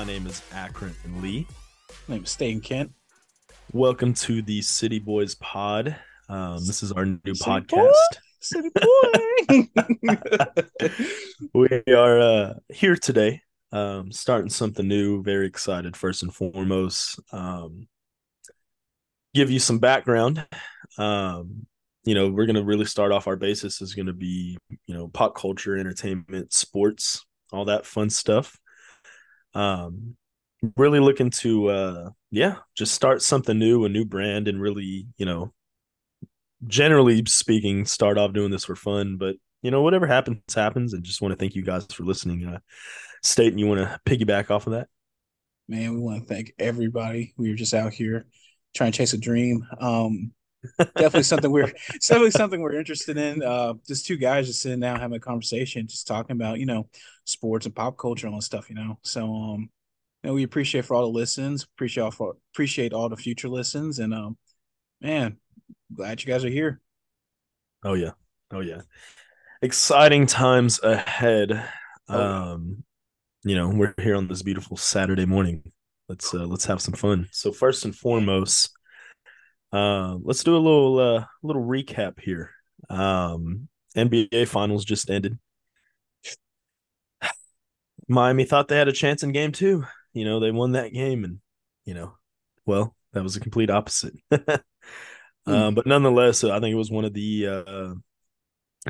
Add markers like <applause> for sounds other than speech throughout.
My name is Akron Lee. My name is Stain Kent. Welcome to the City Boys Pod. Um, this is our new City podcast. City boy. <laughs> we are uh, here today, um, starting something new. Very excited, first and foremost. Um, give you some background. Um, you know, we're going to really start off our basis is going to be, you know, pop culture, entertainment, sports, all that fun stuff. Um, really looking to, uh, yeah, just start something new, a new brand, and really, you know, generally speaking, start off doing this for fun. But you know, whatever happens, happens. And just want to thank you guys for listening. Uh, State, and you want to piggyback off of that? Man, we want to thank everybody. We were just out here trying to chase a dream. Um, definitely something we're definitely something we're interested in. Uh, just two guys just sitting down having a conversation, just talking about you know sports and pop culture and all stuff. You know, so um, you know, we appreciate for all the listens, appreciate all for appreciate all the future listens, and um, man, glad you guys are here. Oh yeah, oh yeah, exciting times ahead. Oh, Um, you know, we're here on this beautiful Saturday morning. Let's uh, let's have some fun. So first and foremost, uh, let's do a little uh, little recap here. Um, NBA Finals just ended. <sighs> Miami thought they had a chance in Game Two. You know, they won that game, and you know, well, that was a complete opposite. <laughs> um, but nonetheless, I think it was one of the uh,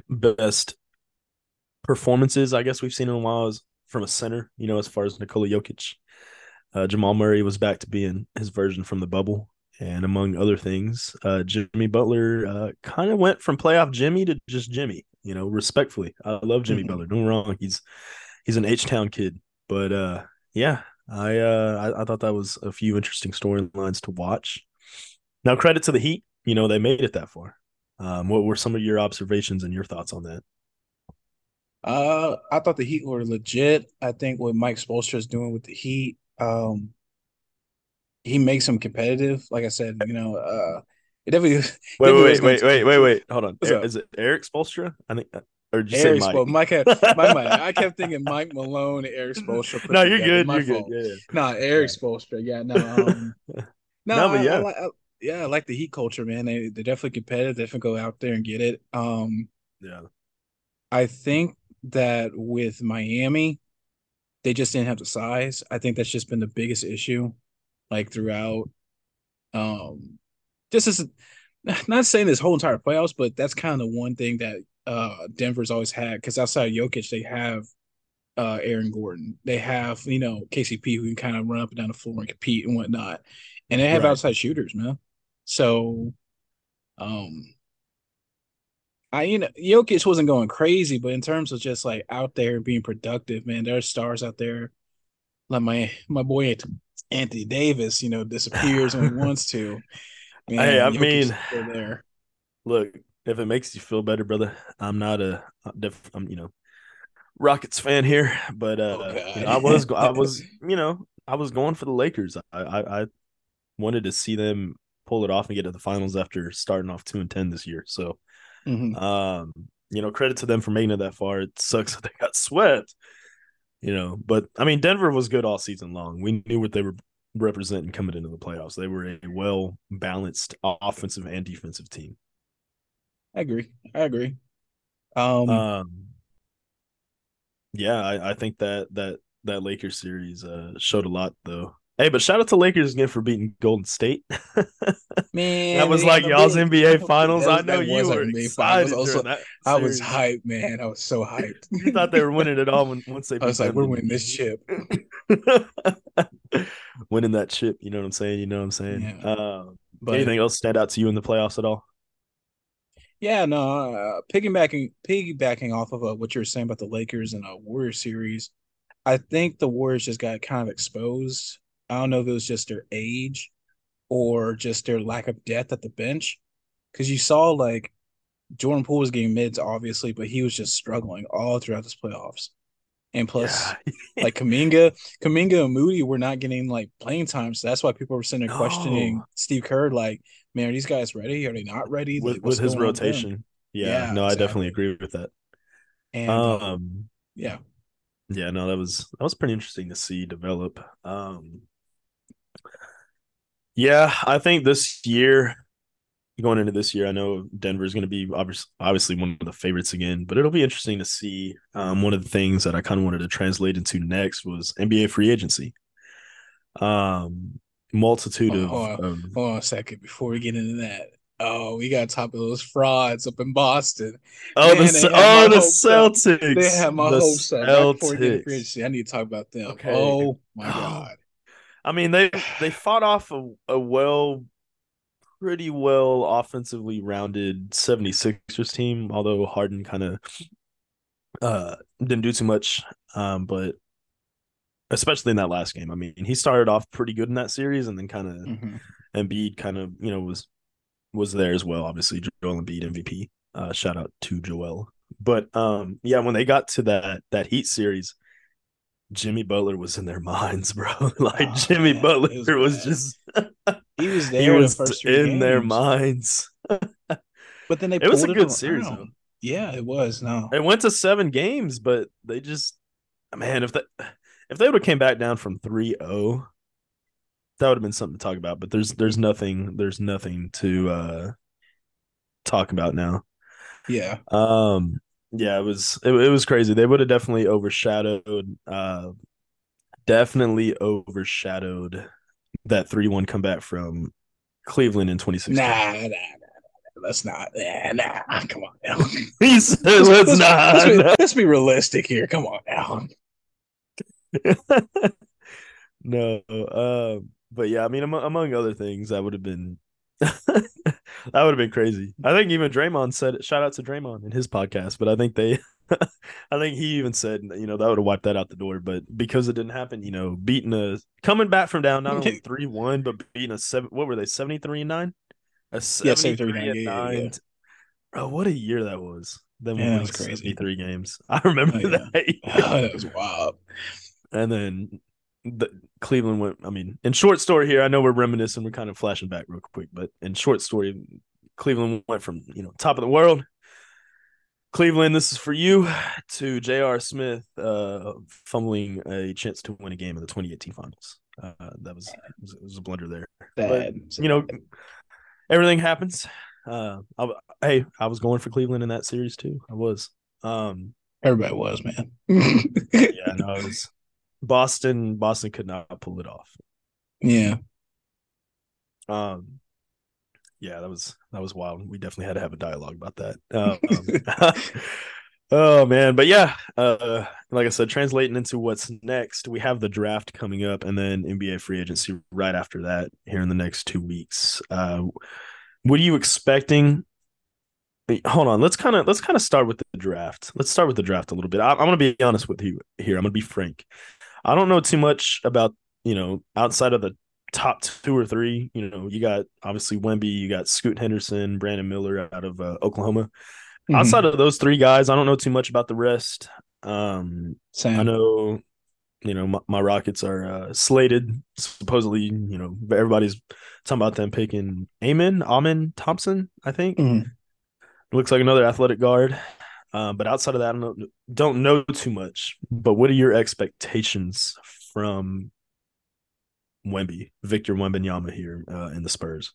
best performances I guess we've seen in a while as from a center. You know, as far as Nikola Jokic, uh, Jamal Murray was back to being his version from the bubble, and among other things, uh, Jimmy Butler uh, kind of went from playoff Jimmy to just Jimmy. You know, respectfully, I love Jimmy Mhm. Butler. Don't wrong, he's he's an H Town kid, but uh, yeah, I, uh, I I thought that was a few interesting storylines to watch. Now, credit to the Heat. You know, they made it that far. Um, what were some of your observations and your thoughts on that? Uh, I thought the Heat were legit. I think what Mike Spoelstra is doing with the Heat, um, he makes them competitive. Like I said, you know, uh, it definitely. Wait, <laughs> definitely wait, wait, wait, wait, wait. Hold on. What's up? Is it Erik Spoelstra? I think, uh, or did you Eric say Mike? Mike, had, <laughs> my, my, I kept thinking Mike Malone, and Erik Spoelstra. put no, you're good. You're good. Yeah, yeah. No, Erik Spoelstra. Yeah, no, um, <laughs> no, No, but I- I yeah. like- I- yeah, I like the Heat culture, man. They they're definitely competitive. They definitely go out there and get it. Um, Yeah. I think that with Miami, they just didn't have the size. I think that's just been the biggest issue, like throughout. Um, just as not saying this whole entire playoffs, but that's kind of the one thing that uh Denver's always had because outside of Jokic, they have uh Aaron Gordon, they have you know KCP who can kind of run up and down the floor and compete and whatnot, and they have Right. outside shooters, man. So, um, I you know Jokic wasn't going crazy, but in terms of just like out there being productive, man, there are stars out there. Like my my boy Anthony Davis, you know, disappears when he <laughs> wants to. Man, Hey, I mean- there. Look, if it makes you feel better, brother, I'm not a, def, I'm you know, Rockets fan here, but uh, Oh, you know, I was, I <laughs> was, you know, I was going for the Lakers. I, I, I wanted to see them pull it off and get to the finals after starting off two and ten this year. So, Mhm. Um, you know, credit to them for making it that far. It sucks <laughs> that they got swept, you know, but I mean, Denver was good all season long. We knew what they were representing coming into the playoffs. They were a well balanced offensive and defensive team. I agree. I agree. Um, Um, yeah, I, I think that that that Lakers series uh showed a lot though. Hey, but shout out to Lakers again for beating Golden State. <laughs> man, <laughs> that was it like y'all's big- NBA Finals. That I know you were NBA excited. Finals. Also, that I was hyped, man. I was so hyped. <laughs> You thought they were winning it all when once they. I was like, we're winning this chip. winning that chip. You know what I'm saying? You know what I'm saying? Yeah. Uh, But anything else stand out to you in the playoffs at all? yeah, no, uh, piggybacking piggybacking off of uh, what you were saying about the Lakers and uh, Warriors series, I think the Warriors just got kind of exposed. I don't know if it was just their age or just their lack of depth at the bench, because you saw like Jordan Poole was getting mids, obviously, but he was just struggling all throughout this playoffs. And plus, Yeah. like Kuminga, Kuminga and Moody were not getting like playing time, so that's why people were sitting there questioning Steve Kerr. Like, man, are these guys ready? Are they not ready? with Like, with his going on with them? rotation. Yeah, Yeah, no, I definitely agree with that. And uh, Um, yeah, yeah, no, that was that was pretty interesting to see develop. Um, yeah, I think this year, going into this year, I know Denver is going to be obviously, obviously one of the favorites again, but it'll be interesting to see. Um, one of the things that I kind of wanted to translate into next was NBA free agency. Um, multitude Hold, of, hold on, of hold on a second before we get into that. Oh, we got to talk about those frauds up in Boston. oh Man, the they Ce- had oh the hopes up. Celtics. They had my The hopes up right before we get free Celtics. agency. I need to talk about them. Okay. Oh my Oh. god. I mean, they they fought off a, a well, pretty well offensively rounded 76ers team, although Harden kind of uh didn't do too much. Um, but especially in that last game. I mean, he started off pretty good in that series and then kind of Mhm. Embiid kind of, you know, was was there as well. Obviously, Joel Embiid MVP. Uh, shout out to Joel. But um, yeah, when they got to that that Heat series, Jimmy Butler was in their minds, <laughs> bro. like Oh, Jimmy man, Butler was was, just <laughs> He was there. he was the in their minds. <laughs> But then they It was a good series, though. Yeah, it was. No. It went to seven games, but they just man, if that if they would have came back down from 3-0, that would have been something to talk about. But there's there's nothing there's nothing to uh talk about now. Yeah. Um, yeah, it was it, it was crazy. They would have definitely overshadowed, uh, definitely overshadowed that three one comeback from Cleveland in 2016. Nah, nah, nah, nah. Let's not. Nah, nah. Come on now. <laughs> he said, "Let's not." Let's be, <laughs> let's be realistic here. Come on now. <laughs> no, uh, but yeah, I mean, among, among other things, that would have been <laughs> that would have been crazy. I think even Draymond said, "Shout out to Draymond in his podcast," but I think they, <laughs> I think he even said, you know, that would have wiped that out the door. But because it didn't happen, you know, beating a coming back from down not only <laughs> three one, but beating a seven. What were they? Seventy three and nine. A Yeah, 73 73-9, and yeah, yeah, yeah. nine. Bro, what a year that was. Then Yeah, we that was crazy. 73 games. I remember Oh, yeah. that. Oh, that was wild. And then the Cleveland went. I mean, in short story here, I know we're reminiscing. We're kind of flashing back real quick, but in short story, Cleveland went from you know top of the world. Cleveland, this is for you. To J.R. Smith, uh, fumbling a chance to win a game in the 2018 finals. Uh, that was it was, was a blunder there. Bad. you know, everything happens. Uh, I, hey, I was going for Cleveland in that series too. I was. Um, everybody was man. yeah, <laughs> no, it was Boston. Boston could not pull it off. yeah. Um, yeah, that was that was wild. We definitely had to have a dialogue about that. <laughs> Um, <laughs> oh man, but yeah, uh, like I said, translating into what's next, we have the draft coming up, and then NBA free agency right after that here in the next two weeks. Uh, what are you expecting? Hold on, let's kind of let's kind of start with the draft. Let's start with the draft a little bit. I, I'm going to be honest with you here. I'm going to be frank. I don't know too much about you know outside of the top two or three. You know, you got obviously Wemby, you got Scoot Henderson, Brandon Miller out of uh, Oklahoma. Mhm. Outside of those three guys, I don't know too much about the rest. Um, Same. I know, you know, my, my Rockets are uh, slated. Supposedly, you know, everybody's talking about them picking Amen, Amen Thompson. I think Mhm. looks like another athletic guard. Um, but outside of that, I don't, don't know too much. But what are your expectations from Wemby, Victor Wembanyama here uh, in the Spurs?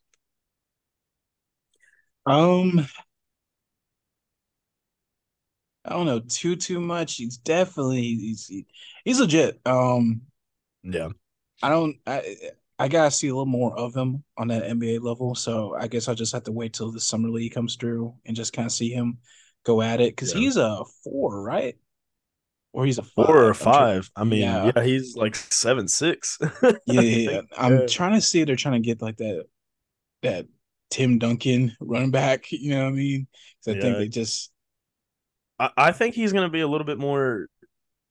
Um, I don't know too too much. He's definitely he's he's legit. Um, Yeah, I don't I I gotta see a little more of him on that NBA level. So I guess I'll just have to wait till the summer league comes through and just kind of see him go at it because Yeah. he's a four, right? Or he's a four or I'm try- five. I mean, Yeah. yeah. he's like seven six. <laughs> Yeah, yeah, yeah. <laughs> I'm trying to see if they're trying to get like that that Tim Duncan running back. <laughs> You know what I mean? 'Cause I think they just I, I think he's going to be a little bit more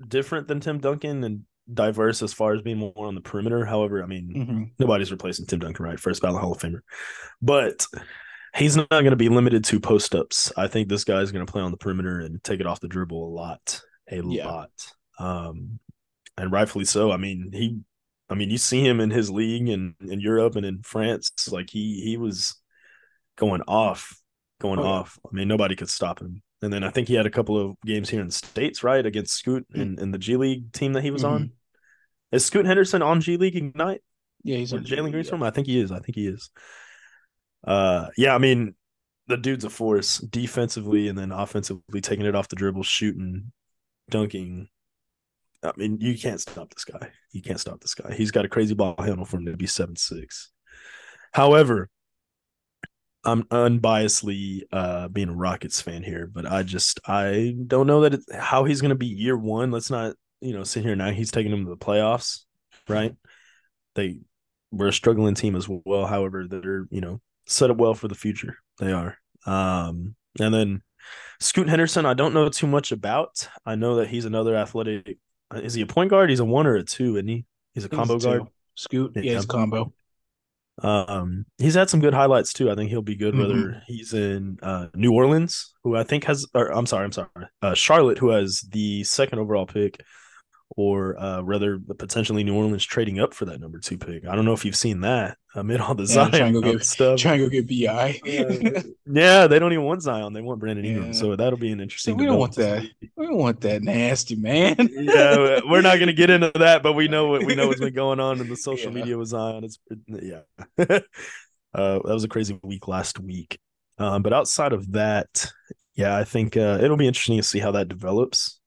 different than Tim Duncan and diverse as far as being more on the perimeter. However, I mean, mhm. nobody's replacing Tim Duncan, right? First ballot Hall of Famer. But he's not going to be limited to post ups. I think this guy's going to play on the perimeter and take it off the dribble a lot, a Yeah. lot. Um, and rightfully so. I mean, he, I mean, you see him in his league and in Europe and in France. Like he, he was going off, going Oh, off. I mean, nobody could stop him. and then I think he had a couple of games here in the states, right, against Scoot in, in the G League team that he was mm-hmm. on. Is Scoot Henderson on G League Ignite? Yeah, he's on Jalen Greenstrom. Yeah. I think he is. I think he is. Uh, yeah, I mean, the dude's a force defensively and then offensively, taking it off the dribble, shooting, dunking. I mean, you can't stop this guy. You can't stop this guy. He's got a crazy ball handle for him to be seven six. However, I'm unbiasedly uh, being a Rockets fan here, but I just I don't know that how he's going to be year one. Let's not you know sit here now. He's taking them to the playoffs, right? They we're a struggling team as well. However, they're you know set up well for the future. They are. Um, and then Scoot Henderson, I don't know too much about. I know that he's another athletic. Is he a point guard? He's a one or a two, isn't he? He's a combo he's a guard. Scoot, yeah, he's combo. Um, he's had some good highlights too. I think he'll be good. Mm-hmm. Whether he's in uh, New Orleans, who I think has, or I'm sorry, I'm sorry, uh, Charlotte, who has the second overall pick, or uh, rather potentially New Orleans trading up for that number two pick. I don't know if you've seen that amid all the yeah, Zion trying to go get, <laughs> stuff. Trying to go get Bi. yeah, yeah, they don't even want Zion; they want Brandon Ingram. Yeah. So that'll be an interesting. We don't want that. We don't want that nasty man. yeah, we're not going to get into that, but we know what we know what's been going on in the <laughs> social media with Zion. It's yeah. <laughs> uh, that was a crazy week last week. Um, but outside of that, yeah, I think uh, it'll be interesting to see how that develops.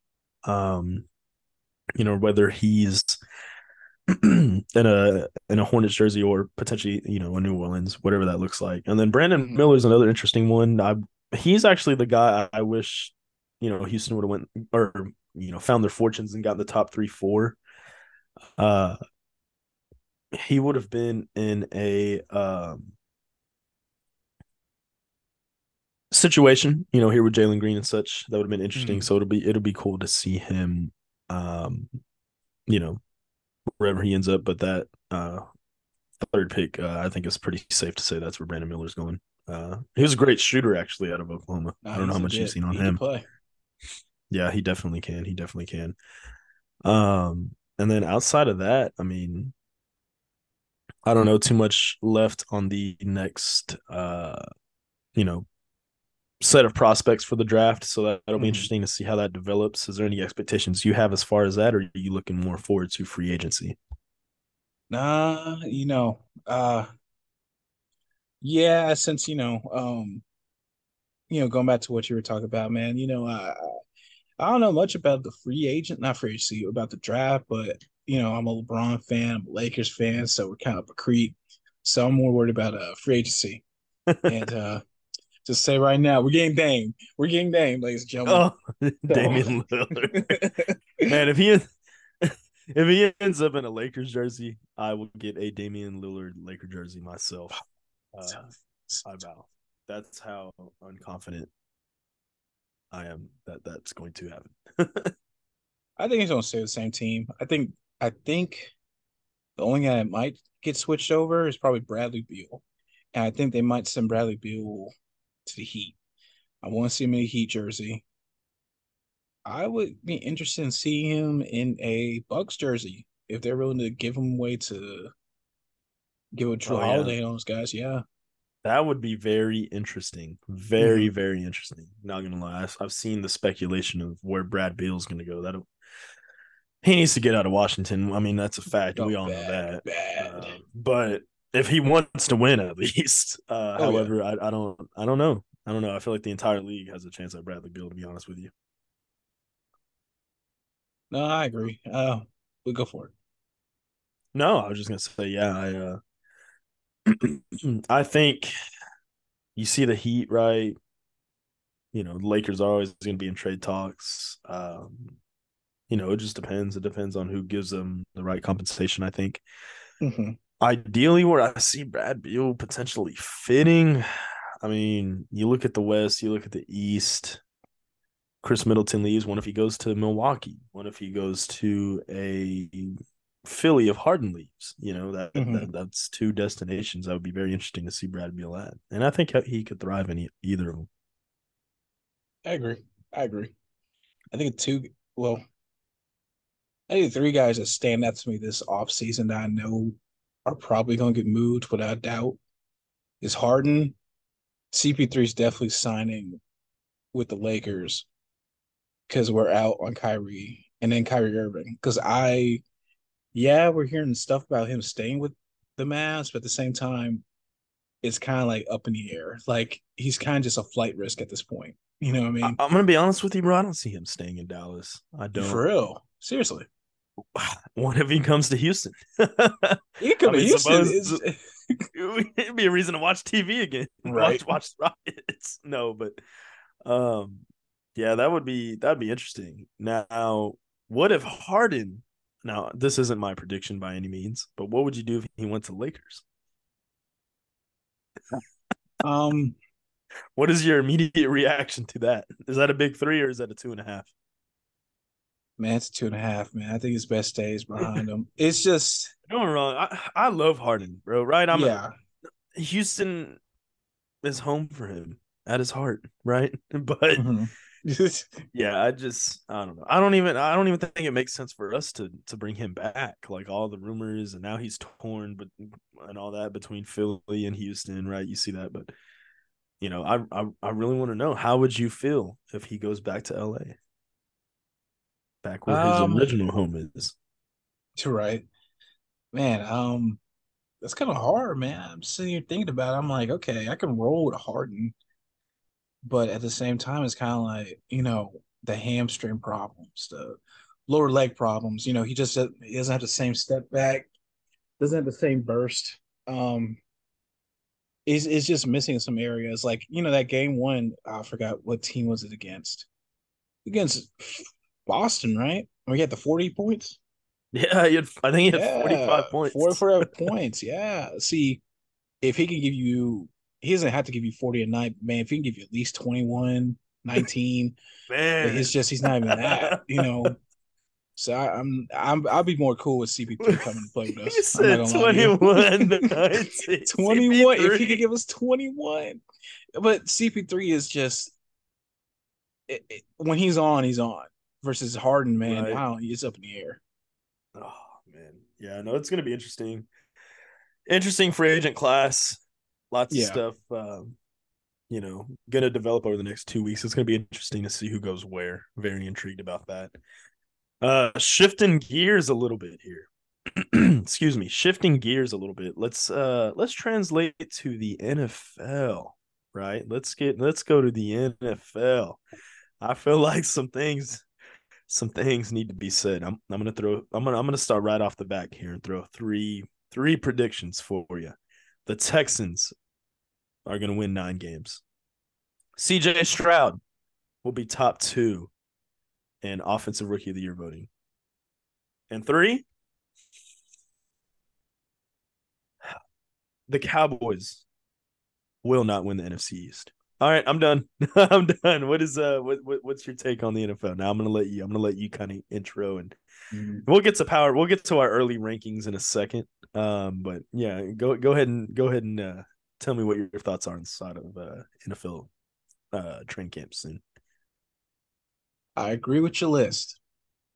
Um, you know, whether he's <clears throat> in a in a Hornets jersey or potentially, you know, a New Orleans, whatever that looks like. And then Brandon mm-hmm. Miller is another interesting one. I he's actually the guy I, wish, you know, Houston would have went or you know found their fortunes and got the top three four. Uh, he would have been in a um situation, you know, here with Jalen Green and such. That would have been interesting. Mm-hmm. So it'll be it'll be cool to see him um, you know, wherever he ends up. But that uh, third pick, uh, I think it's pretty safe to say that's where Brandon Miller's going. Uh, he was a great shooter actually out of Oklahoma. Nah, I don't know how much you've seen on him. Yeah, he definitely can. He definitely can. Um, and then outside of that, I mean, I don't know too much left on the next, uh, you know, set of prospects for the draft. So that, will mm-hmm. be interesting to see how that develops. Is there any expectations you have as far as that, or are you looking more forward to free agency? Nah, you know, uh yeah, since you know, um, you know, going back to what you were talking about, man, you know, I I don't know much about the free agent, not free agency, about the draft, but you know, I'm a LeBron fan, I'm a Lakers fan, so we're kind of a creep. So I'm more worried about uh free agency. <laughs> and uh just say right now, we're getting Dame. We're getting Dame, ladies and gentlemen. Oh, <laughs> Damian Lillard. <laughs> Man, if he <laughs> if he ends up in a Lakers jersey, I will get a Damian Lillard Laker jersey myself. <sighs> Uh, I vow. That's how unconfident I am that that's going to happen. I think he's going to stay the same team. I think. I think the only guy that might get switched over is probably Bradley Beal, and I think they might send Bradley Beal to the Heat. I want to see him in a Heat jersey. I would be interested in seeing him in a Bucks jersey if they're willing to give him away to give a Jrue oh, Holiday yeah. on those guys. Yeah, that would be very interesting. Very mm-hmm. very interesting. Not gonna lie, I've, I've seen the speculation of where Brad Beal's gonna go. That he needs to get out of Washington. I mean, that's a fact. Oh, we all bad, know that. Bad. Uh, but if he wants to win at <laughs> least. Uh, oh, however, yeah. I, I don't I don't know. I don't know. I feel like the entire league has a chance at Bradley Beal. To be honest with you. No, I agree. Uh, we go for it. No, I was just gonna say, yeah, I uh, <clears throat> I think you see the Heat, right? You know, Lakers are always going to be in trade talks. Um, you know, it just depends. It depends on who gives them the right compensation. I think. Mm-hmm ideally where I see Brad Beal potentially fitting. I mean, you look at the West, you look at the East. Khris Middleton leaves. What if he goes to Milwaukee? What if he goes to a Philly if Harden leaves? You know that, mm-hmm. that that's two destinations that would be very interesting to see Brad Beal at, and I think he could thrive in either of them. I agree. I agree. I think two. Well, I think three guys that stand out to me this offseason that I know are probably going to get moved without doubt is Harden. CP3 is definitely signing with the Lakers because we're out on Kyrie and then Kyrie Irving. Because I, yeah, we're hearing stuff about him staying with the Mavs, but at the same time, it's kind of like up in the air. Like he's kind of just a flight risk at this point. You know what I mean? I, am gonna be honest with you, bro. I don't see him staying in Dallas. I don't. For real, seriously. What if he comes to Houston? <laughs> he could to Houston. <laughs> It'd be a reason to watch TV again. <laughs> Right. Watch, watch Rockets. No, but um, yeah, that would be that'd be interesting. Now, what if Harden? Now, this isn't my prediction by any means, but what would you do if he went to Lakers? Um, what is your immediate reaction to that? Is that a big three or is that a two and a half? Man, it's a two and a half, man. I think his best days <laughs> behind him. It's just going wrong. I, I love Harden, bro. Right? I'm yeah. A, Houston is home for him at his heart, right? <laughs> But mm-hmm. <laughs> yeah, I just I don't know. I don't even I don't even think it makes sense for us to to bring him back. Like all the rumors and now he's torn, but and all that between Philly and Houston, right? You see that, but you know, I I, I really want to know how would you feel if he goes back to LA, back where his um, original home is. Right, man. Um, that's kind of hard, man. I'm sitting here thinking about. it. I'm like, okay, I can roll with Harden but at the same time, it's kind of like you know the hamstring problems, the lower leg problems. You know, he just he doesn't have the same step back, doesn't have the same burst. Um, is is just missing some areas. Like you know that game one, I forgot what team was it against. Against Boston, right? Where he had the forty points. Yeah, he had, I think he had yeah, forty five points. Forty five <laughs> points. Yeah. See, if he can give you he doesn't have to give you 40 a night, man. If he can give you at least 21, <laughs> 19, man, it's just he's not even that, you know. <laughs> So I, am I'm, I'm I'll be more cool with CP3 coming to play with us. You said 21. 21. If he could give us 21. But CP3 is just it, it, when he's on, he's on. Versus Harden, man, right. wow, he's up in the air. Oh man. Yeah, no, it's gonna be interesting. Interesting free agent class lots yeah. of stuff um, you know going to develop over the next two weeks it's going to be interesting to see who goes where very intrigued about that uh shifting gears a little bit here <clears throat> excuse me shifting gears a little bit let's uh let's translate to the nfl right let's get let's go to the nfl i feel like some things some things need to be said i'm, I'm gonna throw i'm gonna i'm gonna start right off the back here and throw three three predictions for you the Texans are to win nine games. CJ Stroud will be top two in offensive rookie of the year voting. And three, the Cowboys will not win the NFC East. All right, I'm done. <laughs> I'm done. What is uh what, what what's your take on the NFL? Now I'm gonna let you I'm gonna let you kind of intro and mm-hmm. we'll get to power we'll get to our early rankings in a second. Um, but yeah, go go ahead and go ahead and uh, tell me what your thoughts are inside of uh, NFL uh, train camp soon. I agree with your list.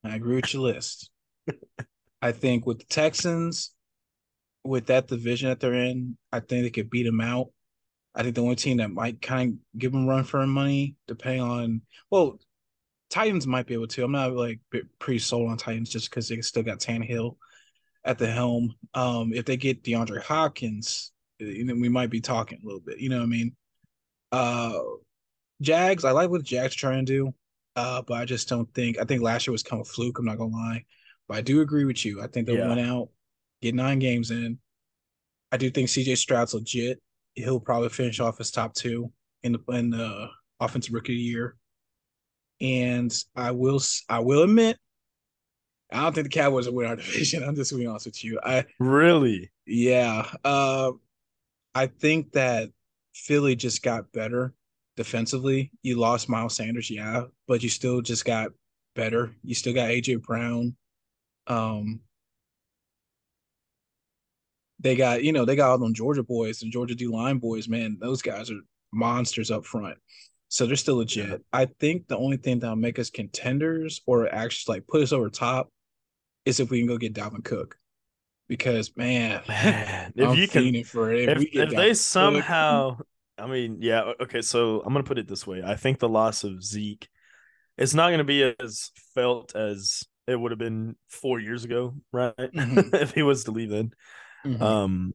I agree with your list. <laughs> I think with the Texans, with that division that they're in, I think they could beat them out. I think the only team that might kind of give them run for money, depending on well, Titans might be able to. I'm not like pretty sold on Titans just because they still got Tannehill at the helm. Um, if they get DeAndre Hopkins, you know, we might be talking a little bit. You know what I mean? Uh, Jags, I like what Jags are trying to do, uh, but I just don't think. I think last year was kind of a fluke. I'm not gonna lie, but I do agree with you. I think they'll yeah. win out, get nine games in. I do think CJ Stroud's legit. He'll probably finish off as top two in the in the offensive rookie of the year. And I will I will admit I don't think the Cowboys will win our <laughs> division. I'm just being honest with you. I really, yeah. Uh, I think that Philly just got better defensively. You lost Miles Sanders, yeah, but you still just got better. You still got AJ Brown. Um, they got you know they got all them Georgia boys and Georgia D line boys. Man, those guys are monsters up front. So they're still legit. Yeah. I think the only thing that'll make us contenders or actually like put us over top is if we can go get Dalvin Cook. Because man, man <laughs> if I'm you can. If, if, if they somehow, I mean, yeah, okay. So I'm gonna put it this way: I think the loss of Zeke, it's not gonna be as felt as it would have been four years ago, right? Mm-hmm. <laughs> if he was to leave then. Mm-hmm. Um,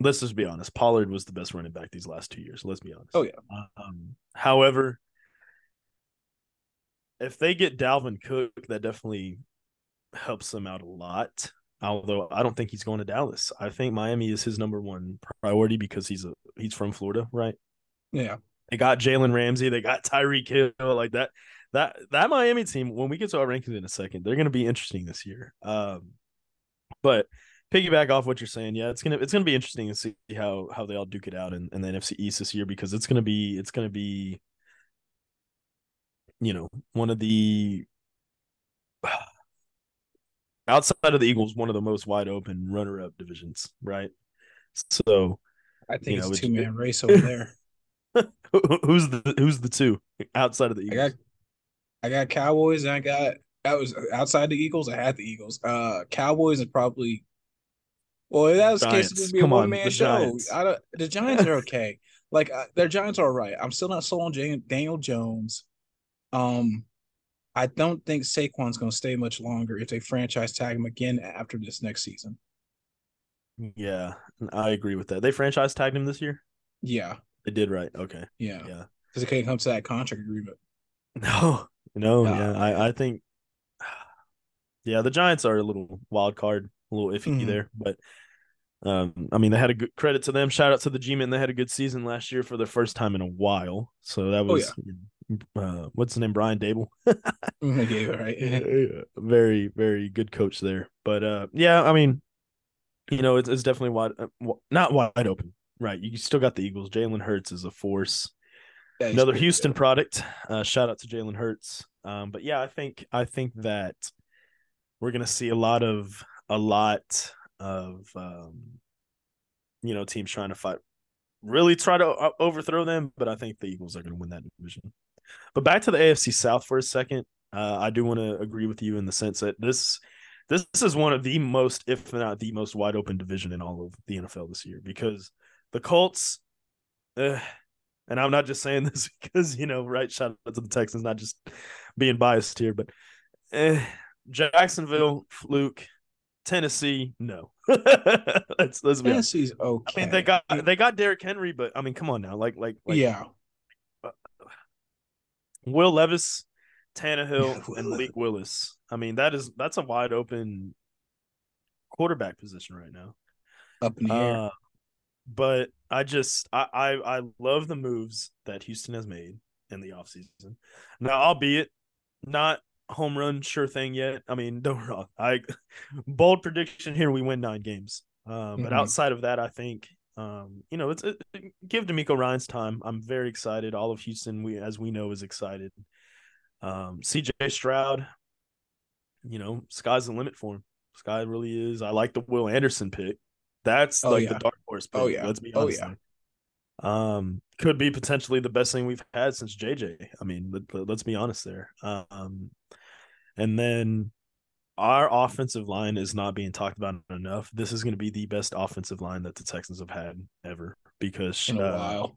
let's just be honest. Pollard was the best running back these last two years. Let's be honest. Oh yeah. Um, however, if they get Dalvin Cook, that definitely helps them out a lot. Although I don't think he's going to Dallas. I think Miami is his number one priority because he's a he's from Florida, right? Yeah. They got Jalen Ramsey, they got Tyreek Hill, like that. That that Miami team, when we get to our rankings in a second, they're gonna be interesting this year. Um, but piggyback off what you're saying, yeah, it's gonna it's gonna be interesting to see how how they all duke it out in, in the NFC East this year because it's gonna be it's gonna be you know one of the <sighs> outside of the Eagles, one of the most wide open runner up divisions, right? So I think it's know, two man <laughs> race over there. who's the who's the two outside of the Eagles? I got I got Cowboys and I got that was outside the Eagles. I had the Eagles. Uh Cowboys and probably well, that was the case, it would be Come a one man show. I don't, the Giants are okay. <laughs> like uh, their Giants are all right. I'm still not sold on Daniel Jones. Um, I don't think Saquon's going to stay much longer if they franchise tag him again after this next season. Yeah, I agree with that. They franchise tagged him this year. Yeah, they did right. Okay. Yeah, yeah, because it couldn't come to that contract agreement. <laughs> No, no, uh, yeah, I, I think, <sighs> yeah, the Giants are a little wild card, a little iffy mm-hmm. there, but um, I mean, they had a good credit to them. Shout out to the G-men. They had a good season last year for the first time in a while. So that oh, was, oh, yeah. uh, what's his name? Brian Daboll. <laughs> yeah, right. very, very good coach there. But uh, yeah, I mean, you know, it's, it's definitely wide, uh, not wide open, right? You still got the Eagles. Jalen Hurts is a force. Another Houston good. product. Uh, shout out to Jalen Hurts. Um, but yeah, I think I think that we're gonna see a lot of a lot of um, you know teams trying to fight, really try to uh, overthrow them. But I think the Eagles are going to win that division. But back to the AFC South for a second. Uh, I do want to agree with you in the sense that this this is one of the most, if not the most, wide open division in all of the NFL this year because the Colts. Uh, and I'm not just saying <laughs> this because you know, right? Shout out to the Texans, not just being biased here, but eh, Jacksonville, fluke, Tennessee, no. <laughs> let's let's be Tennessee's okay. I mean, they got they got Derrick Henry, but I mean, come on now, like like, like yeah. <sighs> Will Levis, Tannehill, yeah, and Malik Willis. I mean, that is that's a wide open quarterback position right now. Up in the uh, air. But I just I, I I love the moves that Houston has made in the offseason. Now, albeit not home run sure thing yet. I mean, <laughs> don't wrong. I bold prediction here: we win nine games. Uh, mm-hmm. But outside of that, I think um, you know it's it, give DeMeco Ryans time. I'm very excited. All of Houston, we as we know, is excited. Um, CJ Stroud, you know, sky's the limit for him. Sky really is. I like the Will Anderson pick. That's oh, like yeah. the dark horse pick. Oh yeah. Let's be honest. Oh yeah. Um, could be potentially the best thing we've had since JJ. I mean, let, us be honest there. Um, and then our offensive line is not being talked about enough. This is going to be the best offensive line that the Texans have had ever because in a uh, while.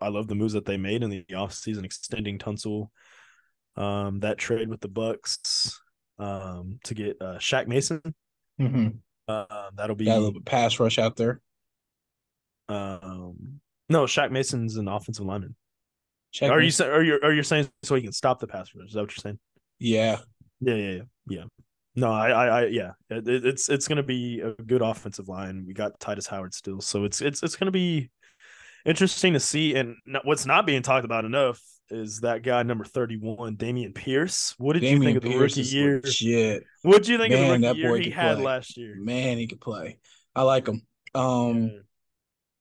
I love the moves that they made in the offseason, extending Tunsil, um, that trade with the Bucks um, to get uh, Shaq Mason. Mm-hmm. Uh, that'll be a little bit pass rush out there. Um, no, Shaq Mason's an offensive lineman. Shaq are Mason. you are you are you saying so he can stop the pass rush? Is that what you're saying? Yeah. Yeah, yeah, yeah. yeah. No, I, I, I yeah, it, it's it's gonna be a good offensive line. We got Tytus Howard still, so it's it's it's gonna be interesting to see. And what's not being talked about enough is that guy number thirty-one, Dameon Pierce. What did Dameon you think of the Pierce rookie year? Shit. What did you think Man, of the rookie year he had last year? Man, he could play. I like him. Um, yeah.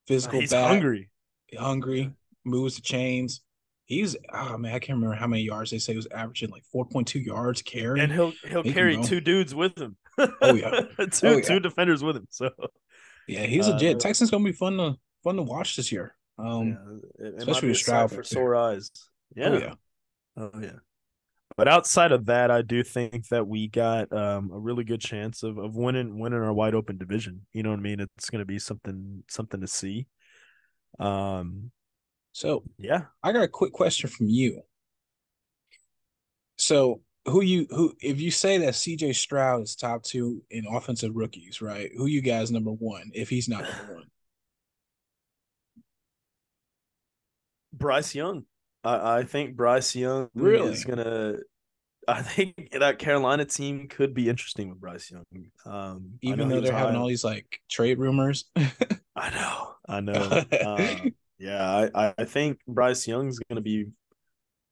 Physical, he's back, hungry, hungry, moves the chains he's oh man, I can't remember how many yards they say he was averaging like four point two yards carry. And he'll he'll he carry two dudes with him. Oh yeah, <laughs> two oh, yeah. two defenders with him. So yeah, he's legit. Uh, Texans gonna be fun to fun to watch this year. Um, yeah, it, it especially with Stroud for sore eyes. Yeah. Oh yeah. Oh yeah. But outside of that, I do think that we got um, a really good chance of, of winning winning our wide open division. You know what I mean? It's going to be something something to see. Um, So yeah, I got a quick question from you. So who you who if you say that CJ Stroud is top two in offensive rookies, right? Who you guys number one if he's not number one? <sighs> Bryce Young. I, I think Bryce Young Really? is gonna. I think that Carolina team could be interesting with Bryce Young. Um, Even though they're having all these like trade rumors. <laughs> I know, I know. Uh, <laughs> yeah, I, I- think Bryce Young's going to be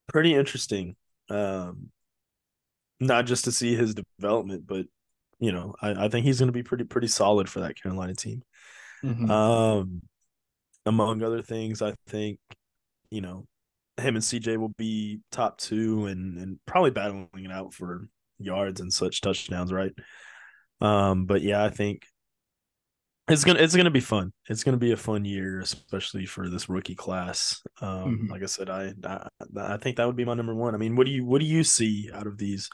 pretty interesting. Um, not just to see his development, but you know, I, I think he's going to be pretty pretty solid for that Carolina team. Mhm. Um, among other things, I think you know him and CJ will be top two and and probably battling it out for yards and such touchdowns, right? Um, but yeah, I think it's gonna it's gonna be fun. It's gonna be a fun year, especially for this rookie class. Um, Mhm. like I said, I, I I think that would be my number one. I mean, what do you what do you see out of these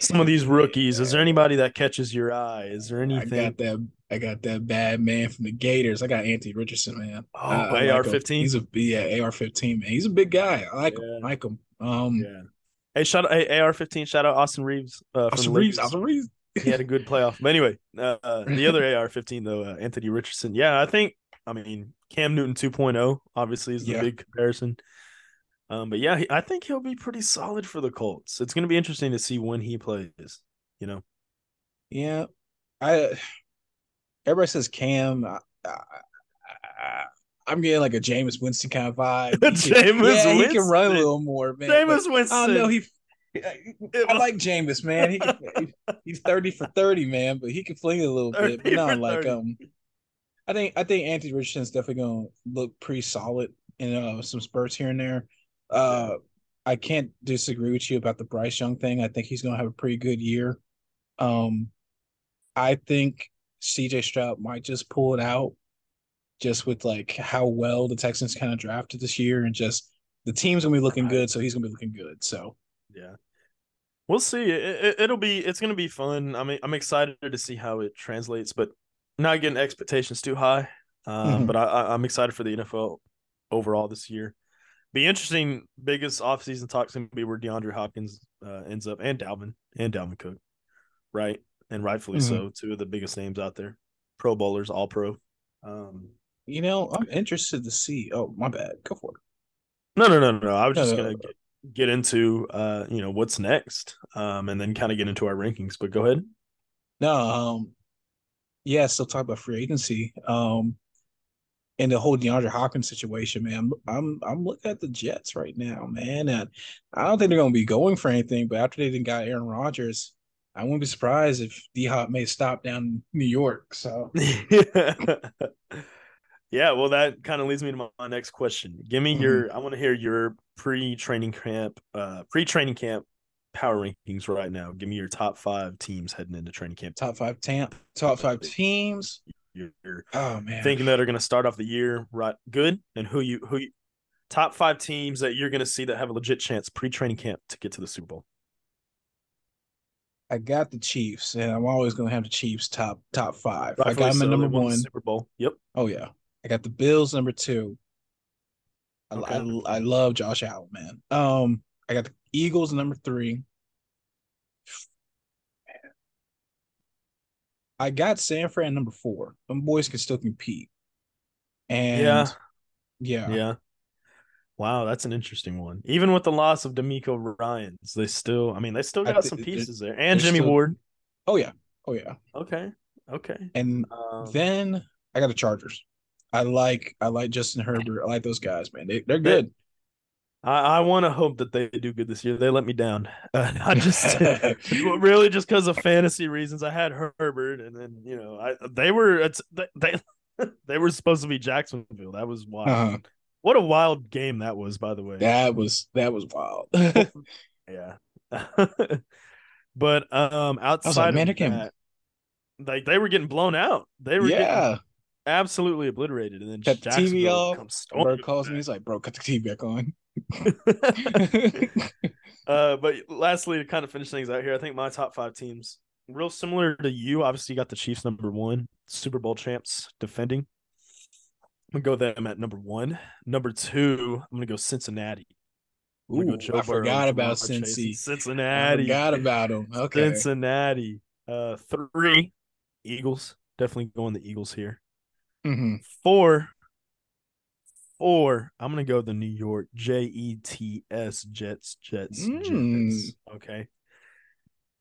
some of these rookies? Is there anybody that catches your eye? Is there anything? I got that. I got that bad man from the Gators. I got Anthony Richardson, man. Oh, I- I like him. AR-15? He's a yeah, AR fifteen man. He's a big guy. I like Yeah. him. I like him. Um, Yeah. Hey, shout out hey, AR fifteen. Shout out Austin Reaves. Uh, Austin Reaves. Lakers. Austin Reaves. he had a good playoff. But anyway, uh, uh, the other <laughs> AR fifteen though, uh, Anthony Richardson. Yeah, I think. I mean, Cam Newton 2.0 obviously is the Yeah. big comparison. Um, but yeah, I think he'll be pretty solid for the Colts. It's going to be interesting to see when he plays. You know, Yeah, I. Everybody says Cam. I, I, I'm getting like a Jameis Winston kind of vibe. <laughs> Jameis yeah, he can run a little more, man. Jameis Winston. I don't know. He. I like Jameis, man. He can, <laughs> he's thirty for thirty, man, but he can fling it a little bit. But 30 no, like 30. um, I think I think Anthony Richardson's definitely gonna look pretty solid in uh, some spurts here and there. Uh, I can't disagree with you about the Bryce Young thing. I think he's gonna have a pretty good year. Um, I think CJ Stroud might just pull it out, just with like how well the Texans kind of drafted this year, and just the team's gonna be looking good, so he's gonna be looking good. So Yeah. We'll see. It, it, will be. It's going to be fun. I mean, I'm excited to see how it translates, but not getting expectations too high. Um, Mhm. But I, I, I'm excited for the NFL overall this year. Be interesting. Biggest offseason talks going to be where DeAndre Hopkins uh, ends up, and Dalvin and Dalvin Cook, right? And rightfully Mhm. so. Two of the biggest names out there, Pro Bowlers, All Pro. Um, you know, I'm interested to see. Oh, my bad. Go for it. No, no, no, no. no. I was No, just no, gonna no. get, get into uh, you know, what's next, um, and then kind of get into our rankings. But go ahead. No, um, yeah, still talk about free agency. Um, and the whole DeAndre Hopkins situation, man. I'm I'm looking at the Jets right now, man. And I don't think they're gonna be going for anything, but after they didn't got Aaron Rodgers, I wouldn't be surprised if D Hop may stop down New York. So <laughs> yeah, well, that kind of leads me to my, my next question. Give me your. I want to hear your pre-training camp, uh, pre-training camp power rankings right now. Give me your top five teams heading into training camp. top five tamp, top five teams. You're, Oh man. thinking that are going to start off the year right good, and who you who you, top five teams that you're going to see that have a legit chance pre-training camp to get to the Super Bowl. I got the Chiefs, and I'm always gonna have the Chiefs top top five. I got them so, number won the one. Super Bowl. Yep. Oh yeah, I got the Bills number two. I, Okay. I, I love Josh Allen, man. Um, I got the Eagles number three. I got San Fran number four. Them boys can still compete. And Yeah. yeah, Yeah. Wow, that's an interesting one. Even with the loss of DeMeco Ryans, they still, I mean, they still got thi- some pieces there. And Jimmy still- Ward. Oh yeah, oh yeah. Okay. Okay. And Um, then I got the Chargers. I like I like Justin Herbert. I like those guys, man. They they're They- good. I, I want to hope that they do good this year. They let me down. Uh, <laughs> I just <laughs> really just because of fantasy reasons. I had Herbert, and then you know, I they were it's they <laughs> they, were supposed to be Jacksonville. That was wild. Uh-huh. What a wild game that was, by the way. That was that was wild. Yeah. but um outside man, of that, like they were getting blown out. They were getting yeah. absolutely obliterated. And then Cut the TV off. Bro calls me. He's like, bro, cut the TV back on. <laughs> uh but lastly to kind of finish things out here, I think my top five teams, real similar to you. Obviously you got the Chiefs number one, Super Bowl champs defending. I'm gonna go them at number one. Number two, I'm gonna go Cincinnati. Ooh, go I forgot about Cincy. Cincinnati. I forgot about them. Okay. Cincinnati. Uh, three, Eagles. Definitely going the Eagles here. Mm-hmm. Four, four. I'm gonna go the New York J E T S Jets Jets mm. Jets. Okay.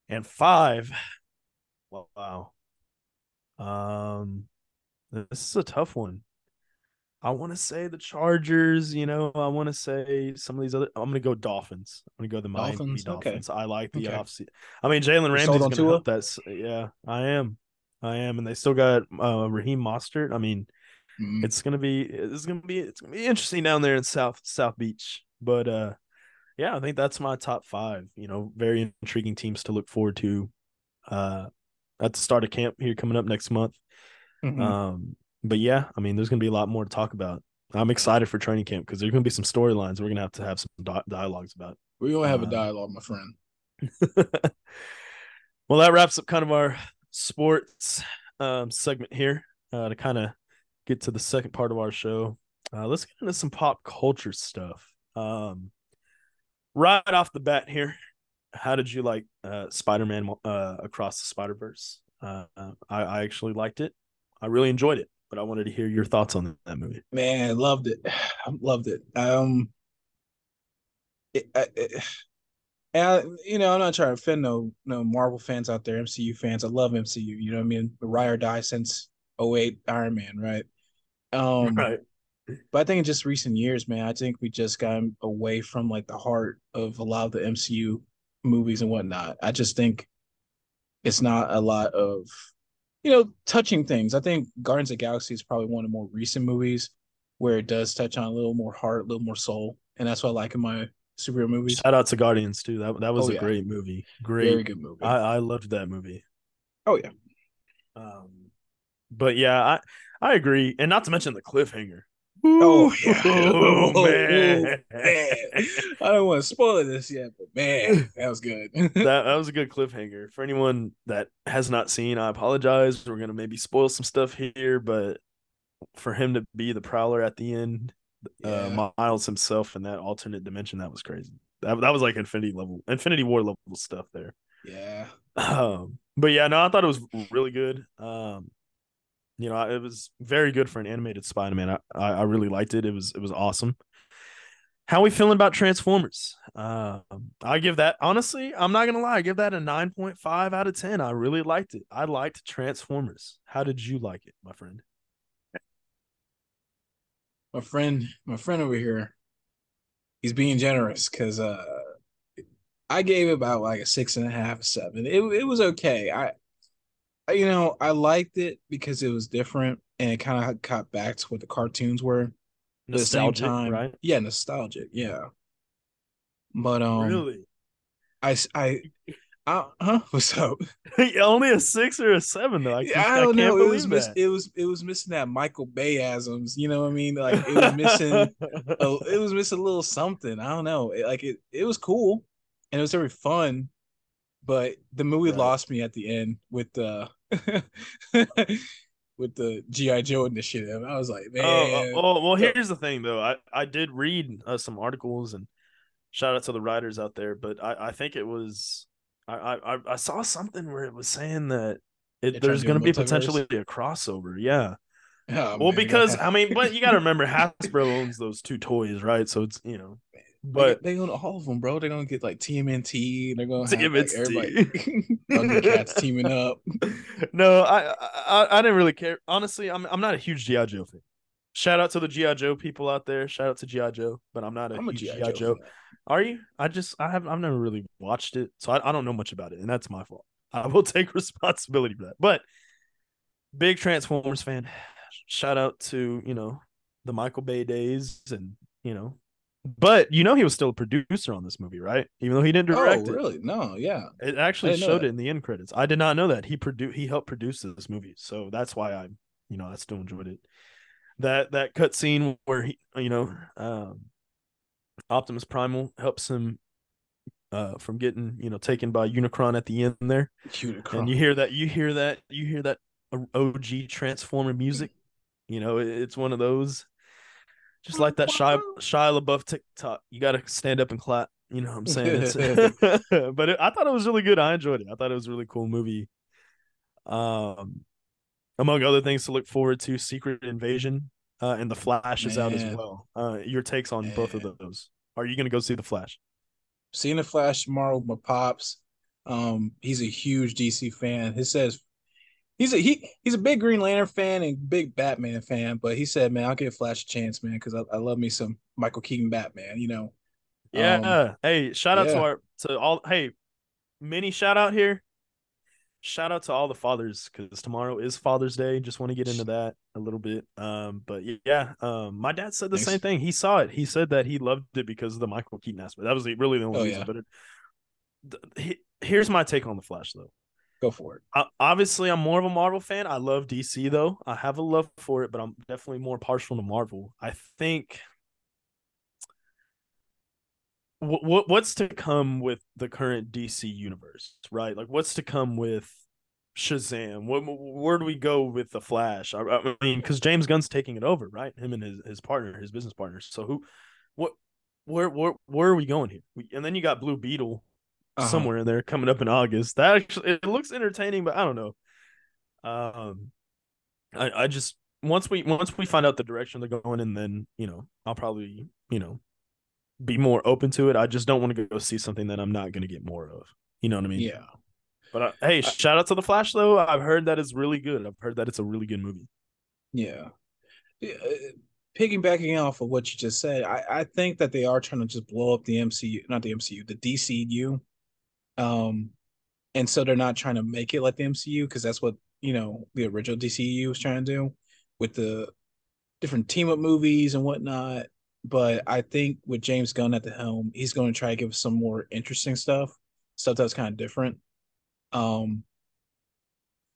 And five. Wow. Um, this is a tough one. I want to say the Chargers. You know, I want to say some of these other. I'm going to go Dolphins. I'm going to go the Miami Dolphins. Dolphins. Okay. I like the okay. offseason. I mean, Jalen Ramsey's going to help that. Yeah, I am. I am, and they still got uh, Raheem Mostert. I mean, mm-hmm. it's gonna be it's gonna be it's gonna be interesting down there in South South Beach. But uh, yeah, I think that's my top five. You know, very intriguing teams to look forward to. Uh, at the start of camp here coming up next month. Mm-hmm. Um, but yeah, I mean, there's going to be a lot more to talk about. I'm excited for training camp because there's going to be some storylines we're going to have to have some di- dialogues about. We're going to have uh, a dialogue, my friend. <laughs> well, that wraps up kind of our sports um, segment here uh, to kind of get to the second part of our show. Uh, let's get into some pop culture stuff. Um, right off the bat here, how did you like uh, Spider-Man uh, Across the Spider-Verse? Uh, I, I actually liked it. I really enjoyed it but I wanted to hear your thoughts on that movie. Man, loved it. <sighs> I loved it. Um, it, it, <sighs> and you know, I'm not trying to offend no no Marvel fans out there, MCU fans. I love MCU. You know what I mean? The ride or die since 08 Iron Man, right? <laughs> Um, right. But I think in just recent years, man, I think we just got away from like the heart of a lot of the MCU movies and whatnot. I just think it's not a lot of you know, touching things. I think Guardians of Galaxy is probably one of the more recent movies where it does touch on a little more heart, a little more soul, and that's what I like in my superhero movies. Shout out to Guardians too. That that was oh, a yeah. great movie. Great, very good movie. I I loved that movie. Oh yeah. Um, but yeah, I I agree, and not to mention the cliffhanger. Oh yeah, <laughs> oh, man. man. I don't want to spoil this yet, but man, that was good. <laughs> that <laughs> that was a good cliffhanger for anyone that has not seen. I apologize. We're gonna maybe spoil some stuff here, but for him to be the Prowler at the end, uh, yeah. uh, Miles himself in that alternate dimension, that was crazy. That that was like Infinity level, Infinity War level stuff there. Yeah. Um, but yeah, no, I thought it was really good. Um, you know, it was very good for an animated Spider-Man. I, I, really liked it. It was it was awesome. How are we feeling about Transformers? Uh, I give that honestly. I'm not gonna lie. I give that a 9.5 out of 10. I really liked it. I liked Transformers. How did you like it, my friend? My friend, my friend over here, he's being generous because uh, I gave it about like a six and a half, seven. It it was okay. I you know, I liked it because it was different and it kind of got back to what the cartoons were. Nostalgic, at the same time, right? Yeah, nostalgic. Yeah. But um, really, I I. I, huh? <laughs> What's up? <laughs> Only a six or a seven though. I, yeah, I don't I know. It was miss, it was it was missing that Michael Bay Bayisms. You know what I mean? Like it was missing. a, it was missing a little something. I don't know. It, like it it was cool, and it was very fun but the movie right. lost me at the end with the <laughs> with the GI Joe initiative. I was like, man. Oh, oh, well, here's the thing though. I I did read uh, some articles and shout out to the writers out there, but I I think it was I I I saw something where it was saying that it, there's going to be potentially a crossover. Yeah. Oh, well, man, because I mean, but you got to remember <laughs> Hasbro owns those two toys, right? So it's you know but they, own all of them, bro. They're gonna get like TMNT. They're gonna have TMNT. like, everybody <laughs> Thundercats teaming up. No, I, I I didn't really care. Honestly, I'm I'm not a huge GI Joe fan. Shout out to the GI Joe people out there. Shout out to GI Joe, but I'm not a I'm huge GI Joe. Joe. Are you? I just I have I've never really watched it, so I, I don't know much about it, and that's my fault. I will <laughs> take responsibility for that. But big Transformers fan. Shout out to you know the Michael Bay days, and you know but you know he was still a producer on this movie, right? Even though he didn't direct oh, really? it. No, yeah. It actually showed it in the end credits. I did not know that. He produced he helped produce this movie. So that's why I, you know, I still enjoyed it. That that cut scene where he you know, um Optimus Primal helps him uh from getting, you know, taken by Unicron at the end there. Unicron. And you hear that you hear that you hear that OG Transformer music <laughs> You know, it's one of those. Just like that Shia <laughs> Shia LaBeouf TikTok, you got to stand up and clap. You know what I'm saying? <laughs> <laughs> but it, I thought it was really good. I enjoyed it. I thought it was a really cool movie. Um, among other things to look forward to, Secret Invasion uh, and The Flash is out as well. Uh, your takes on Man. both of those? Are you going to go see The Flash? Seeing The Flash tomorrow with my pops. Um, he's a huge DC fan. He says he's a he he's a big Green Lantern fan and big Batman fan, but he said, "Man, I'll give Flash a chance, man, because I, I love me some Michael Keaton Batman." You know. Yeah. Um, hey, shout out yeah. to our to all. Hey, mini shout out here shout out to all the fathers because tomorrow is Father's Day. Just want to get into that a little bit. Um, but yeah, um, my dad said the Thanks. same thing. He saw it. He said that he loved it because of the Michael Keaton aspect. That was really the only oh, reason. Yeah. But it, he, here's my take on the Flash, though. Go for it. I, obviously, I'm more of a Marvel fan. I love DC though. I have a love for it, but I'm definitely more partial to Marvel. I think what what's to come with the current DC universe, right? Like what's to come with Shazam? What where do we go with the Flash? I, I mean, because James Gunn's taking it over, right? Him and his his partner, his business partner. So who, what, where where where are we going here? We, and then you got Blue Beetle uh-huh. somewhere in there coming up in August. That actually it looks entertaining, but I don't know. Um, I I just once we once we find out the direction they're going, and then you know I'll probably you know be more open to it. I just don't want to go see something that I'm not going to get more of. You know what I mean? Yeah. But uh, hey, shout out to the Flash though. I've heard that it's really good. I've heard that it's a really good movie. Yeah. yeah uh, piggybacking off of what you just said, I, I think that they are trying to just blow up the MCU, not the MCU, the DCU. Um, and so they're not trying to make it like the MCU because that's what you know the original DCU was trying to do with the different team up movies and whatnot but I think with James Gunn at the helm, he's going to try to give us some more interesting stuff, stuff that's kind of different. Um,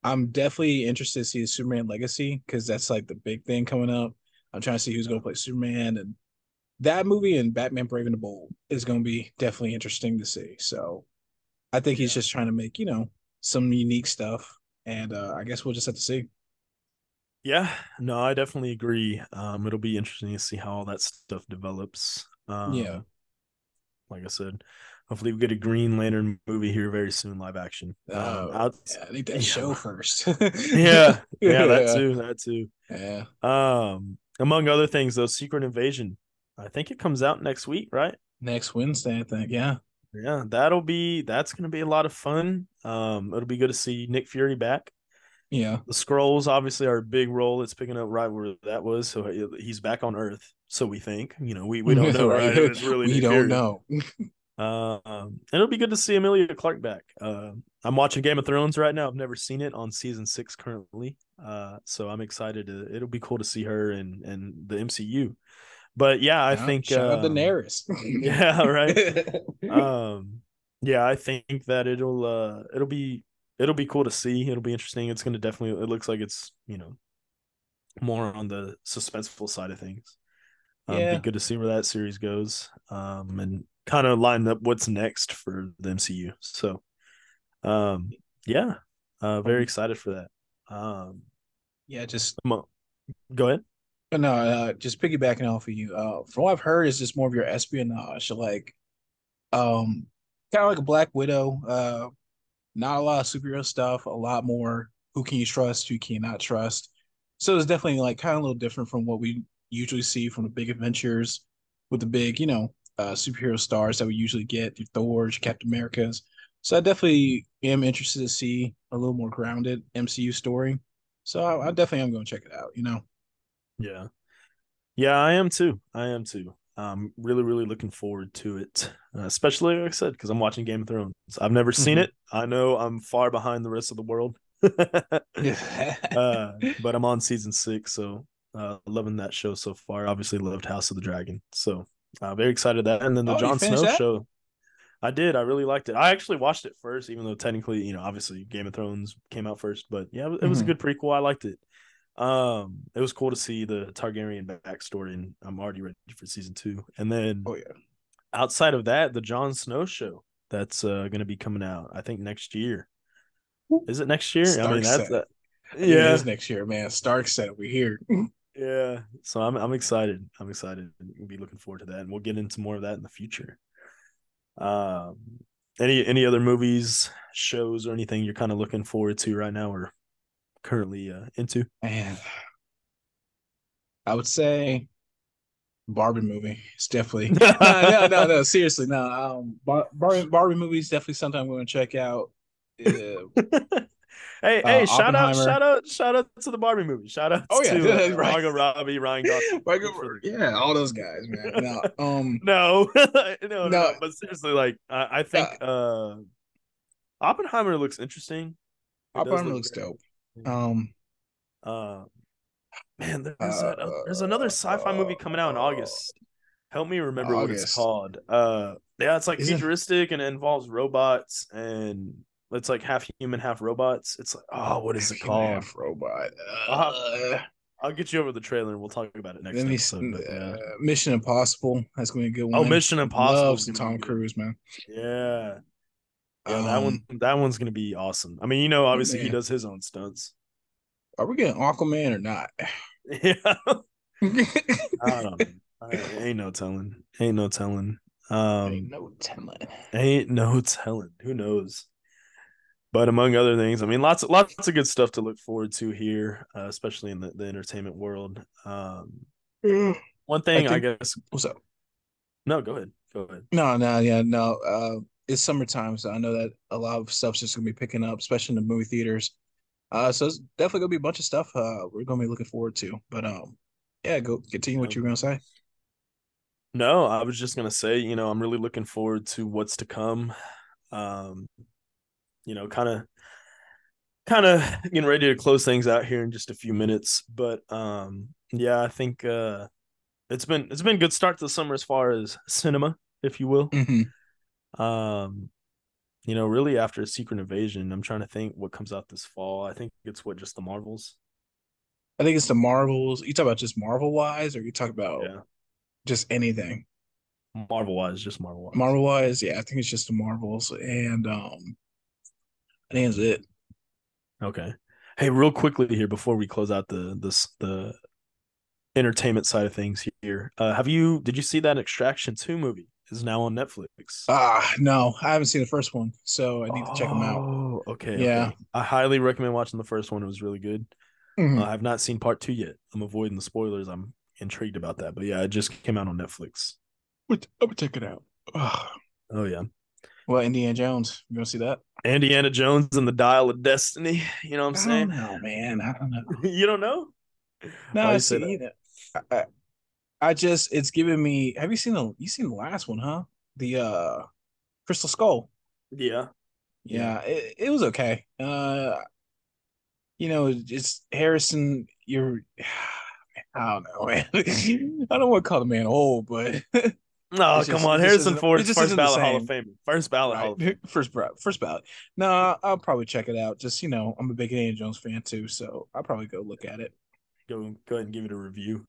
I'm definitely interested to see the Superman Legacy because that's like the big thing coming up. I'm trying to see who's going to play Superman, and that movie and Batman Brave and the Bold is going to be definitely interesting to see. So, I think he's just trying to make you know some unique stuff, and uh, I guess we'll just have to see. Yeah, no, I definitely agree. Um, it'll be interesting to see how all that stuff develops. Um, yeah, like I said, hopefully we get a Green Lantern movie here very soon, live action. Um, oh, yeah, I need that yeah. <laughs> show first. <laughs> yeah, yeah, that <laughs> too, that too. Yeah. Um, among other things, though, Secret Invasion. I think it comes out next week, right? Next Wednesday, I think. Yeah. Yeah, that'll be that's gonna be a lot of fun. Um, it'll be good to see Nick Fury back. Yeah. The Skrulls obviously are a big role. It's picking up right where that was. So he's back on Earth. So we think. You know, we, we don't know, <laughs> right? It's really we don't know. uh, <laughs> um, and it'll be good to see Emilia Clarke back. Uh, I'm watching Game of Thrones right now. I've never seen it on season six currently. Uh, so I'm excited to. It'll be cool to see her and and the MCU. But yeah, I yeah, think shout out um, Daenerys. <laughs> <laughs> yeah, right. <laughs> um, yeah, I think that it'll uh it'll be it'll be cool to see. It'll be interesting. It's going to definitely. It looks like it's you know more on the suspenseful side of things. Um, yeah. Be good to see where that series goes, um, and kind of line up what's next for the MCU. So, um, yeah, uh, very excited for that. Um, yeah, just go ahead. No, uh, just piggybacking off of you. Uh, from what I've heard, is just more of your espionage, like, um, kind of like a Black Widow. Uh, not a lot of superhero stuff, a lot more who can you trust, who cannot trust. So it's definitely like kind of a little different from what we usually see from the big adventures with the big, you know, uh, superhero stars that we usually get, your Thor's, Captain America's. So I definitely am interested to see a little more grounded MCU story. So I, I definitely am going to check it out. You know. Yeah, yeah, I am too. I am too. I'm really, really looking forward to it, uh, especially like I said, because I'm watching Game of Thrones. I've never seen mm-hmm. it. I know I'm far behind the rest of the world, <laughs> uh, <laughs> but I'm on season six, so uh, loving that show so far. Obviously, loved House of the Dragon, so uh, very excited that. And then the oh, Jon Snow that? show. I did. I really liked it. I actually watched it first, even though technically, you know, obviously Game of Thrones came out first. But yeah, it was, mm-hmm. a good prequel. I liked it. Um, it was cool to see the Targaryen backstory, and I'm already ready for season two. And then, oh yeah, outside of that, the Jon Snow show that's uh, going to be coming out. I think next year. Is it next year? Stark I mean, that's that. Yeah, it is next year, man. Stark said we're here. <laughs> Yeah, so I'm I'm excited. I'm excited. We'll be looking forward to that, and we'll get into more of that in the future. Um, any any other movies, shows, or anything you're kind of looking forward to right now, or currently uh, into? And I would say Barbie movie. It's definitely <laughs> <laughs> no, no, no, no. Seriously, no. Um, Bar- Barbie, Barbie movie is definitely something I'm going to check out. Uh, <laughs> Hey, Uh, hey! Shout out, shout out, shout out to the Barbie movie. Shout out Oh, yeah, to uh, right. Margot Robbie, Ryan Gosling. Yeah, all those guys, man. No, um, No, no, no, no. But seriously, like I, I think uh, Oppenheimer looks interesting. It Oppenheimer look looks very dope. Um, Uh, man, there's Uh, a, there's another sci-fi movie coming out in August. Help me remember what it's called. Uh, yeah, it's like Isn't- futuristic and it involves robots and it's like half human, half robots. It's like, oh, what is it called? half robot. I'll Uh, I'll get you over the trailer and we'll talk about it next let me. episode. but, yeah. uh, Mission Impossible. That's going to be a good Oh, one. Mission Impossible. Love Tom Cruise, man. Yeah. Yeah, that Um, one that one's gonna be awesome. I mean, you know, obviously he does his own stunts. Are we getting Aquaman or not? Yeah. <laughs> <laughs> I don't know. I, ain't no telling. Ain't no telling. Um Ain't no telling. ain't no telling. Who knows? But among other things, I mean, lots of lots of good stuff to look forward to here, uh, especially in the, the entertainment world. Um, one thing, I, think- guess. What's up? No, go ahead. Go ahead. No, no, yeah, no. Uh, it's summertime, so I know that a lot of stuff's just gonna be picking up, especially in the movie theaters. Uh, so it's definitely gonna be a bunch of stuff. Uh, we're gonna be looking forward to. But um, yeah, go continue what you were gonna say. No, I was just gonna say, you know, I'm really looking forward to what's to come. Um, you know, kind of, kind of getting ready to close things out here in just a few minutes. But um, yeah, I think uh, it's been it's been a good start to the summer as far as cinema, if you will. hmm Um, you know, really after Secret Invasion, I'm trying to think what comes out this fall. I think it's what just the Marvels. I think it's the Marvels. You talk about just Marvel wise, or you talk about Yeah, just anything Marvel wise, just Marvel wise. Marvel wise? Yeah, I think it's just the Marvels, and um, I think that's it. Okay. Hey, real quickly here before we close out the this the entertainment side of things here. Uh have you did you see that Extraction 2 movie? Is now on Netflix. Ah, no, I haven't seen the first one, so I need to check them out. Oh, okay. Yeah. okay. I highly recommend watching the first one. It was really good. Mhm. Uh, I've not seen part 2 yet. I'm avoiding the spoilers. I'm intrigued about that. But yeah, it just came out on Netflix. I'm gonna check it out. Ah. Oh yeah. Well, Indiana Jones, you gonna see that? Indiana Jones and the Dial of Destiny. You know what I'm I saying? don't man. I don't know. <laughs> you don't know? No, I see. it. I, I, just it's giving me. Have you seen the? You seen the last one, huh? The uh, Crystal Skull. Yeah. Yeah, it, it was okay. Uh, you know, it's Harrison. You're. <sighs> I don't know, man. <laughs> I don't want to call the man old, but <laughs> No, It's come just- on. Harrison Ford, first ballot Hall of. Famer. First ballot Hall of right. Famer. <laughs> first ballot, first ballot. No, I'll probably check it out. Just you know, I'm a big Indiana Jones fan too, so I'll probably go look at it. Go go ahead and give it a review.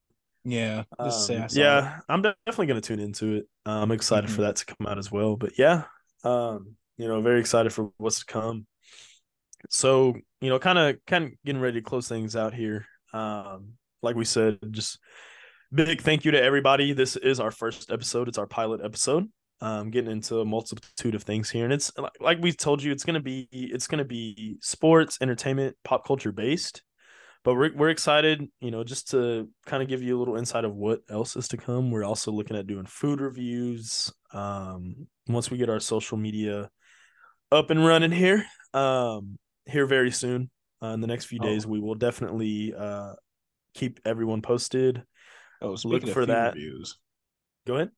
Yeah, Um, yeah, I'm definitely going to tune into it. Uh, I'm excited for Mhm. that to come out as well. But yeah, um, you know, very excited for what's to come. So you know, kind of kind of getting ready to close things out here. Um, like we said, just big thank you to everybody. This is our first episode. It's our pilot episode. Um, getting into a multitude of things here, and it's like, like we told you, it's gonna be it's gonna be sports, entertainment, pop culture based but we're we're excited, you know, just to kind of give you a little insight of what else is to come. We're also looking at doing food reviews. Um, once we get our social media up and running here, um, here very soon. Uh, in the next few Oh. days, we will definitely uh keep everyone posted. Oh, speaking Look for that. reviews, Go ahead.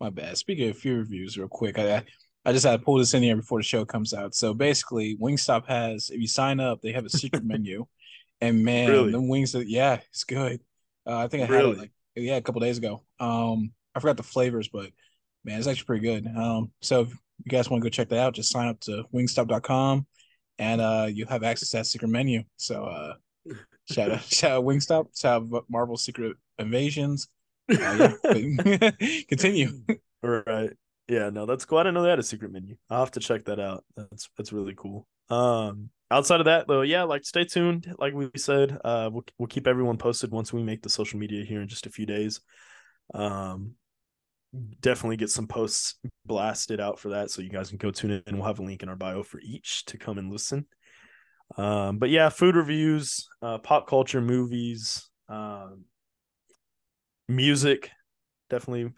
my bad. Speaking of few reviews, real quick, I I just had to pull this in here before the show comes out. So basically, Wingstop has if you sign up, they have a secret <laughs> menu, and man, Really? them wings, are, yeah, it's good. Uh, I think I had Really? it like yeah a couple days ago. Um, I forgot the flavors, but man, it's actually pretty good. Um, so if you guys want to go check that out, just sign up to Wingstop.com, and uh, you'll have access to that secret menu. So uh, <laughs> shout out, shout out Wingstop, shout out Marvel Secret Invasions. <laughs> Uh, yeah. <laughs> Continue. Right. Yeah, no, that's cool. I didn't know they had a secret menu. I'll have to check that out. That's that's really cool. Um, outside of that though, yeah, like stay tuned. Like we said, uh, we'll we'll keep everyone posted once we make the social media here in just a few days. Um, definitely get some posts blasted out for that, so you guys can go tune in. We'll have a link in our bio for each to come and listen. Um, but yeah, food reviews, uh, pop culture, movies, um, music, definitely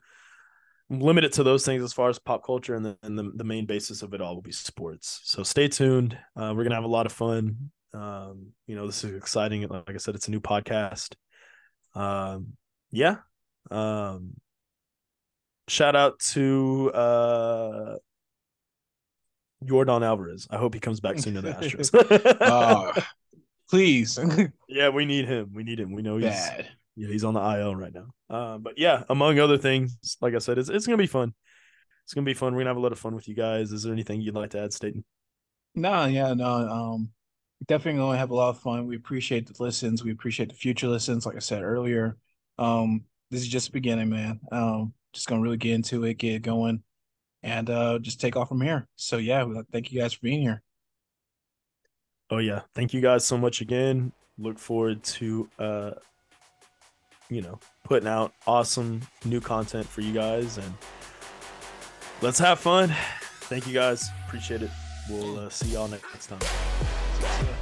limit it to those things as far as pop culture, and, the, and the, the main basis of it all will be sports. So stay tuned. Uh, we're gonna have a lot of fun. Um, you know, this is exciting. Like I said, it's a new podcast. Um, yeah. Um, shout out to uh Yordan Alvarez. I hope he comes back soon to the Astros. <laughs> uh, please. <laughs> yeah, we need him. We need him. We know he's Bad. Yeah he's on the IL right now. Uh, but yeah, among other things, like I said, it's it's gonna be fun. It's gonna be fun. We're gonna have a lot of fun with you guys. Is there anything you'd like to add, Staten? No, yeah, no. Um, definitely gonna have a lot of fun. We appreciate the listens. We appreciate the future listens. Like I said earlier, um, this is just the beginning, man. Um, just gonna really get into it, get it going and uh, just take off from here. So yeah, thank you guys for being here. Oh yeah, thank you guys so much again. Look forward to uh, you know putting out awesome new content for you guys, and let's have fun. Thank you guys, appreciate it. We'll uh, see y'all next time.